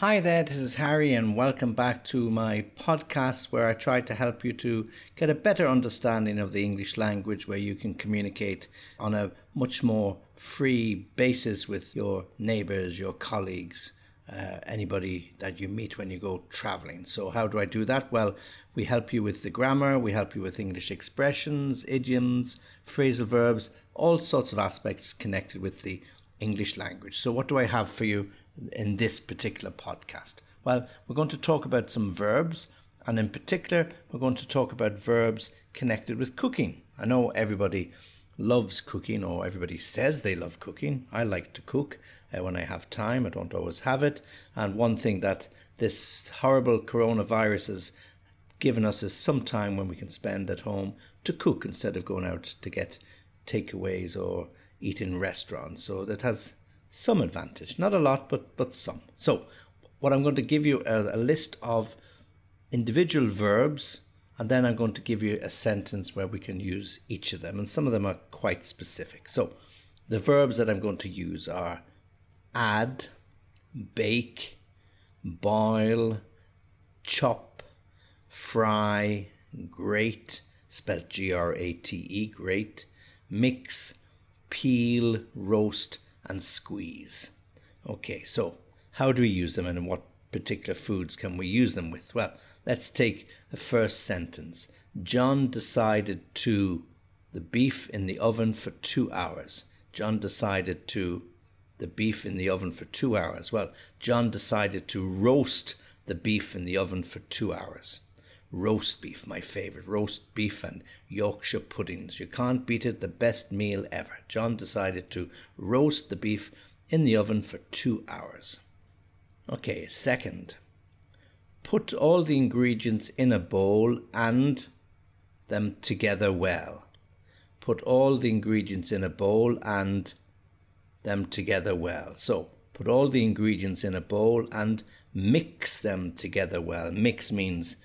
Hi there, this is Harry, and welcome back to my podcast where I try to help you to get a better understanding of the English language, where you can communicate on a much more free basis with your neighbors, your colleagues, uh, anybody that you meet when you go traveling. So, how do I do that? Well, we help you with the grammar, we help you with English expressions, idioms, phrasal verbs, all sorts of aspects connected with the English language. So, what do I have for you in this particular podcast? Well, we're going to talk about some verbs, and in particular, we're going to talk about verbs connected with cooking. I know everybody loves cooking, or everybody says they love cooking. I like to cook uh, when I have time, I don't always have it. And one thing that this horrible coronavirus has given us is some time when we can spend at home to cook instead of going out to get takeaways or eat in restaurants. So that has some advantage. Not a lot, but, but some. So, what I'm going to give you a, a list of individual verbs, and then I'm going to give you a sentence where we can use each of them. And some of them are quite specific. So, the verbs that I'm going to use are add, bake, boil, chop, fry, grate, spelled G R A T E, grate, mix, peel, roast, and squeeze. Okay, so how do we use them and what particular foods can we use them with? Well, let's take the first sentence. John decided to the beef in the oven for two hours. John decided to the beef in the oven for two hours. Well, John decided to roast the beef in the oven for two hours. Roast beef, my favorite. Roast beef and Yorkshire puddings. You can't beat it, the best meal ever. John decided to roast the beef in the oven for two hours. Okay, second. Put all the ingredients in a bowl and them together well. Put all the ingredients in a bowl and them together well. So, put all the ingredients in a bowl and mix them together well. Mix means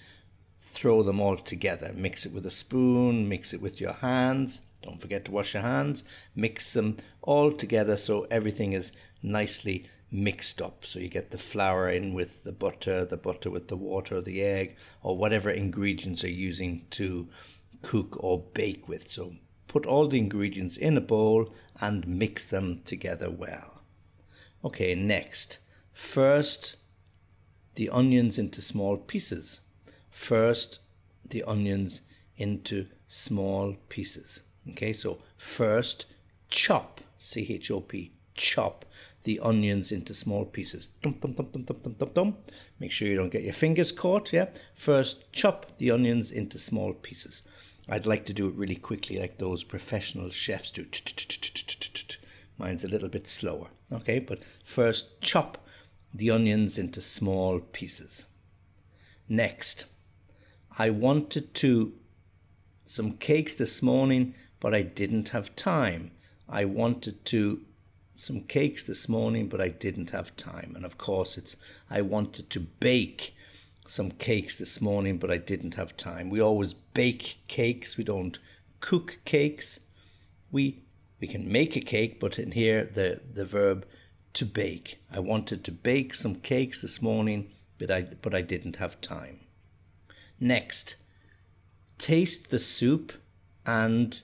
throw them all together. Mix it with a spoon, mix it with your hands. Don't forget to wash your hands. Mix them all together so everything is nicely mixed up. So you get the flour in with the butter, the butter with the water, the egg, or whatever ingredients you're using to cook or bake with. So put all the ingredients in a bowl and mix them together well. Okay, next. First, the onions into small pieces first the onions into small pieces. Okay, so first chop, C H O P, chop the onions into small pieces. Dum, dum, dum, dum, dum, dum, dum, dum. Make sure you don't get your fingers caught. Yeah, first chop the onions into small pieces. I'd like to do it really quickly, like those professional chefs do. Mine's a little bit slower. Okay, but first chop the onions into small pieces. Next, I wanted to some cakes this morning, but I didn't have time. I wanted to some cakes this morning, but I didn't have time. And of course, it's I wanted to bake some cakes this morning, but I didn't have time. We always bake cakes. We don't cook cakes. We we can make a cake, but in here the the verb to bake. I wanted to bake some cakes this morning, but I but I didn't have time. Next, taste the soup and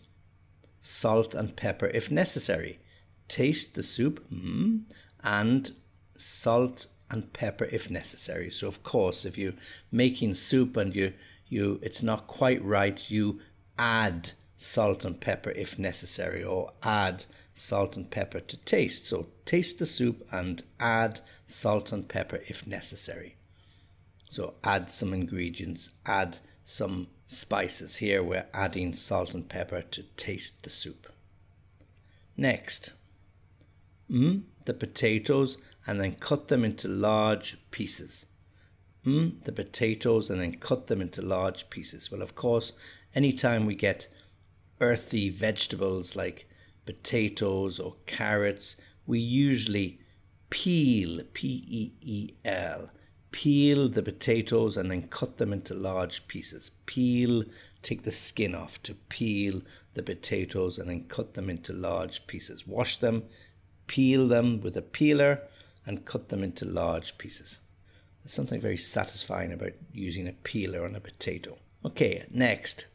salt and pepper if necessary. Taste the soup mm, and salt and pepper if necessary. So of course, if you're making soup and you you it's not quite right, you add salt and pepper if necessary, or add salt and pepper to taste. So taste the soup and add salt and pepper if necessary. So add some ingredients, add some spices. Here we're adding salt and pepper to taste the soup. Next, mm, the potatoes and then cut them into large pieces. Mm, the potatoes and then cut them into large pieces. Well, of course, anytime we get earthy vegetables like potatoes or carrots, we usually peel, P E E L, peel the potatoes and then cut them into large pieces. Peel, take the skin off to peel the potatoes and then cut them into large pieces. Wash them, peel them with a peeler, and cut them into large pieces. There's something very satisfying about using a peeler on a potato. Okay, next.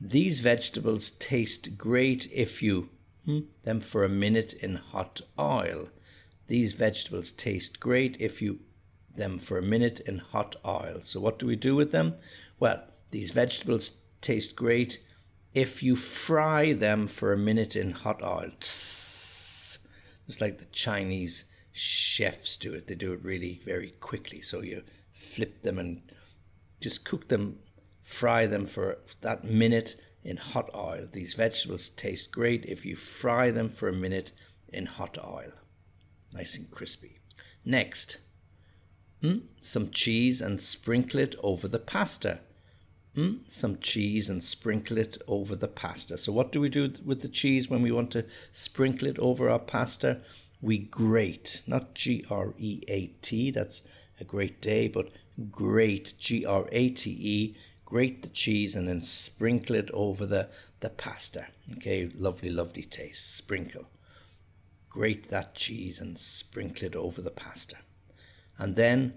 These vegetables taste great if you hmm, them for a minute in hot oil. These vegetables taste great if you them for a minute in hot oil. So what do we do with them? Well, these vegetables taste great if you fry them for a minute in hot oil. It's like the Chinese chefs do it. They do it really very quickly. So you flip them and just cook them, fry them for that minute in hot oil. These vegetables taste great if you fry them for a minute in hot oil. Nice and crispy. Next, mm, some cheese and sprinkle it over the pasta. Mm, some cheese and sprinkle it over the pasta. So, what do we do with the cheese when we want to sprinkle it over our pasta? We grate, not G R E A T, that's a great day, but grate, G R A T E, grate the cheese and then sprinkle it over the, the pasta. Okay, lovely, lovely taste. Sprinkle. Grate that cheese and sprinkle it over the pasta. And then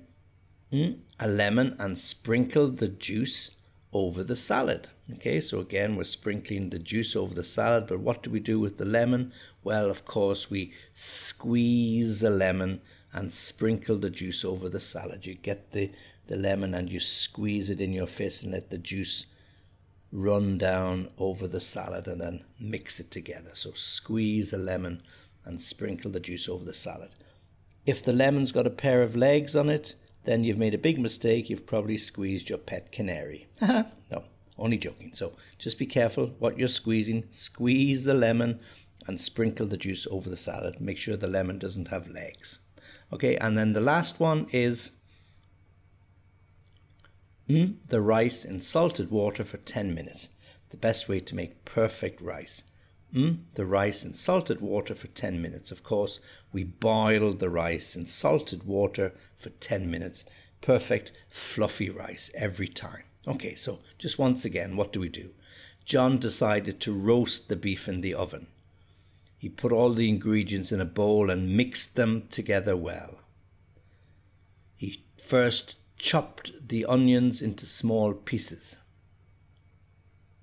mm, a lemon and sprinkle the juice over the salad. Okay, so again, we're sprinkling the juice over the salad, but what do we do with the lemon? Well, of course, we squeeze the lemon and sprinkle the juice over the salad. You get the, the lemon and you squeeze it in your fist and let the juice run down over the salad and then mix it together. So squeeze the lemon and sprinkle the juice over the salad. If the lemon's got a pair of legs on it, then you've made a big mistake. You've probably squeezed your pet canary. no, only joking. So just be careful what you're squeezing. Squeeze the lemon and sprinkle the juice over the salad. Make sure the lemon doesn't have legs. Okay, and then the last one is mm, the rice in salted water for 10 minutes. The best way to make perfect rice. Mm, the rice in salted water for 10 minutes. Of course, we boil the rice in salted water for 10 minutes. Perfect, fluffy rice every time. Okay, so just once again, what do we do? John decided to roast the beef in the oven. He put all the ingredients in a bowl and mixed them together well. He first chopped the onions into small pieces.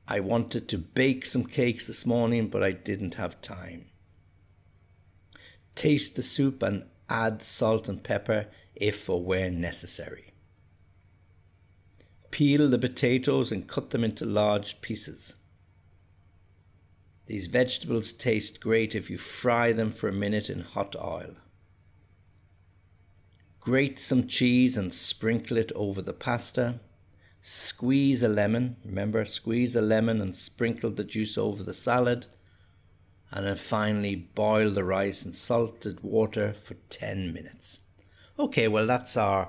I wanted to bake some cakes this morning, but I didn't have time. Taste the soup and add salt and pepper if or where necessary. Peel the potatoes and cut them into large pieces. These vegetables taste great if you fry them for a minute in hot oil. Grate some cheese and sprinkle it over the pasta. Squeeze a lemon, remember, squeeze a lemon and sprinkle the juice over the salad. And then finally, boil the rice in salted water for 10 minutes. Okay, well, that's our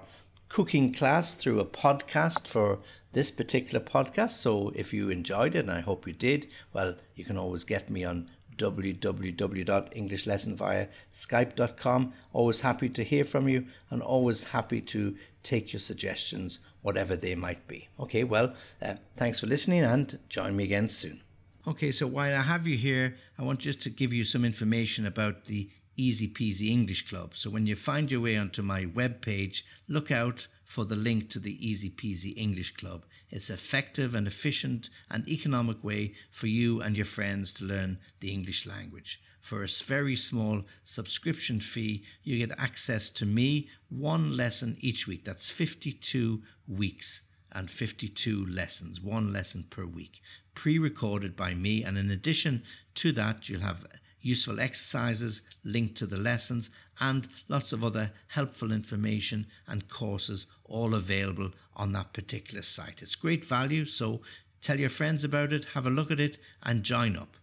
cooking class through a podcast for this particular podcast. So if you enjoyed it, and I hope you did, well, you can always get me on www.englishlesson via skype.com. Always happy to hear from you and always happy to take your suggestions, whatever they might be. Okay, well, uh, thanks for listening and join me again soon. Okay, so while I have you here, I want just to give you some information about the Easy Peasy English Club. So when you find your way onto my webpage, look out for the link to the Easy Peasy English Club. It's effective and efficient and economic way for you and your friends to learn the English language. For a very small subscription fee, you get access to me one lesson each week. That's 52 weeks and 52 lessons, one lesson per week, pre recorded by me. And in addition to that, you'll have useful exercises linked to the lessons, and lots of other helpful information and courses all available on that particular site. It's great value, so tell your friends about it, have a look at it, and join up.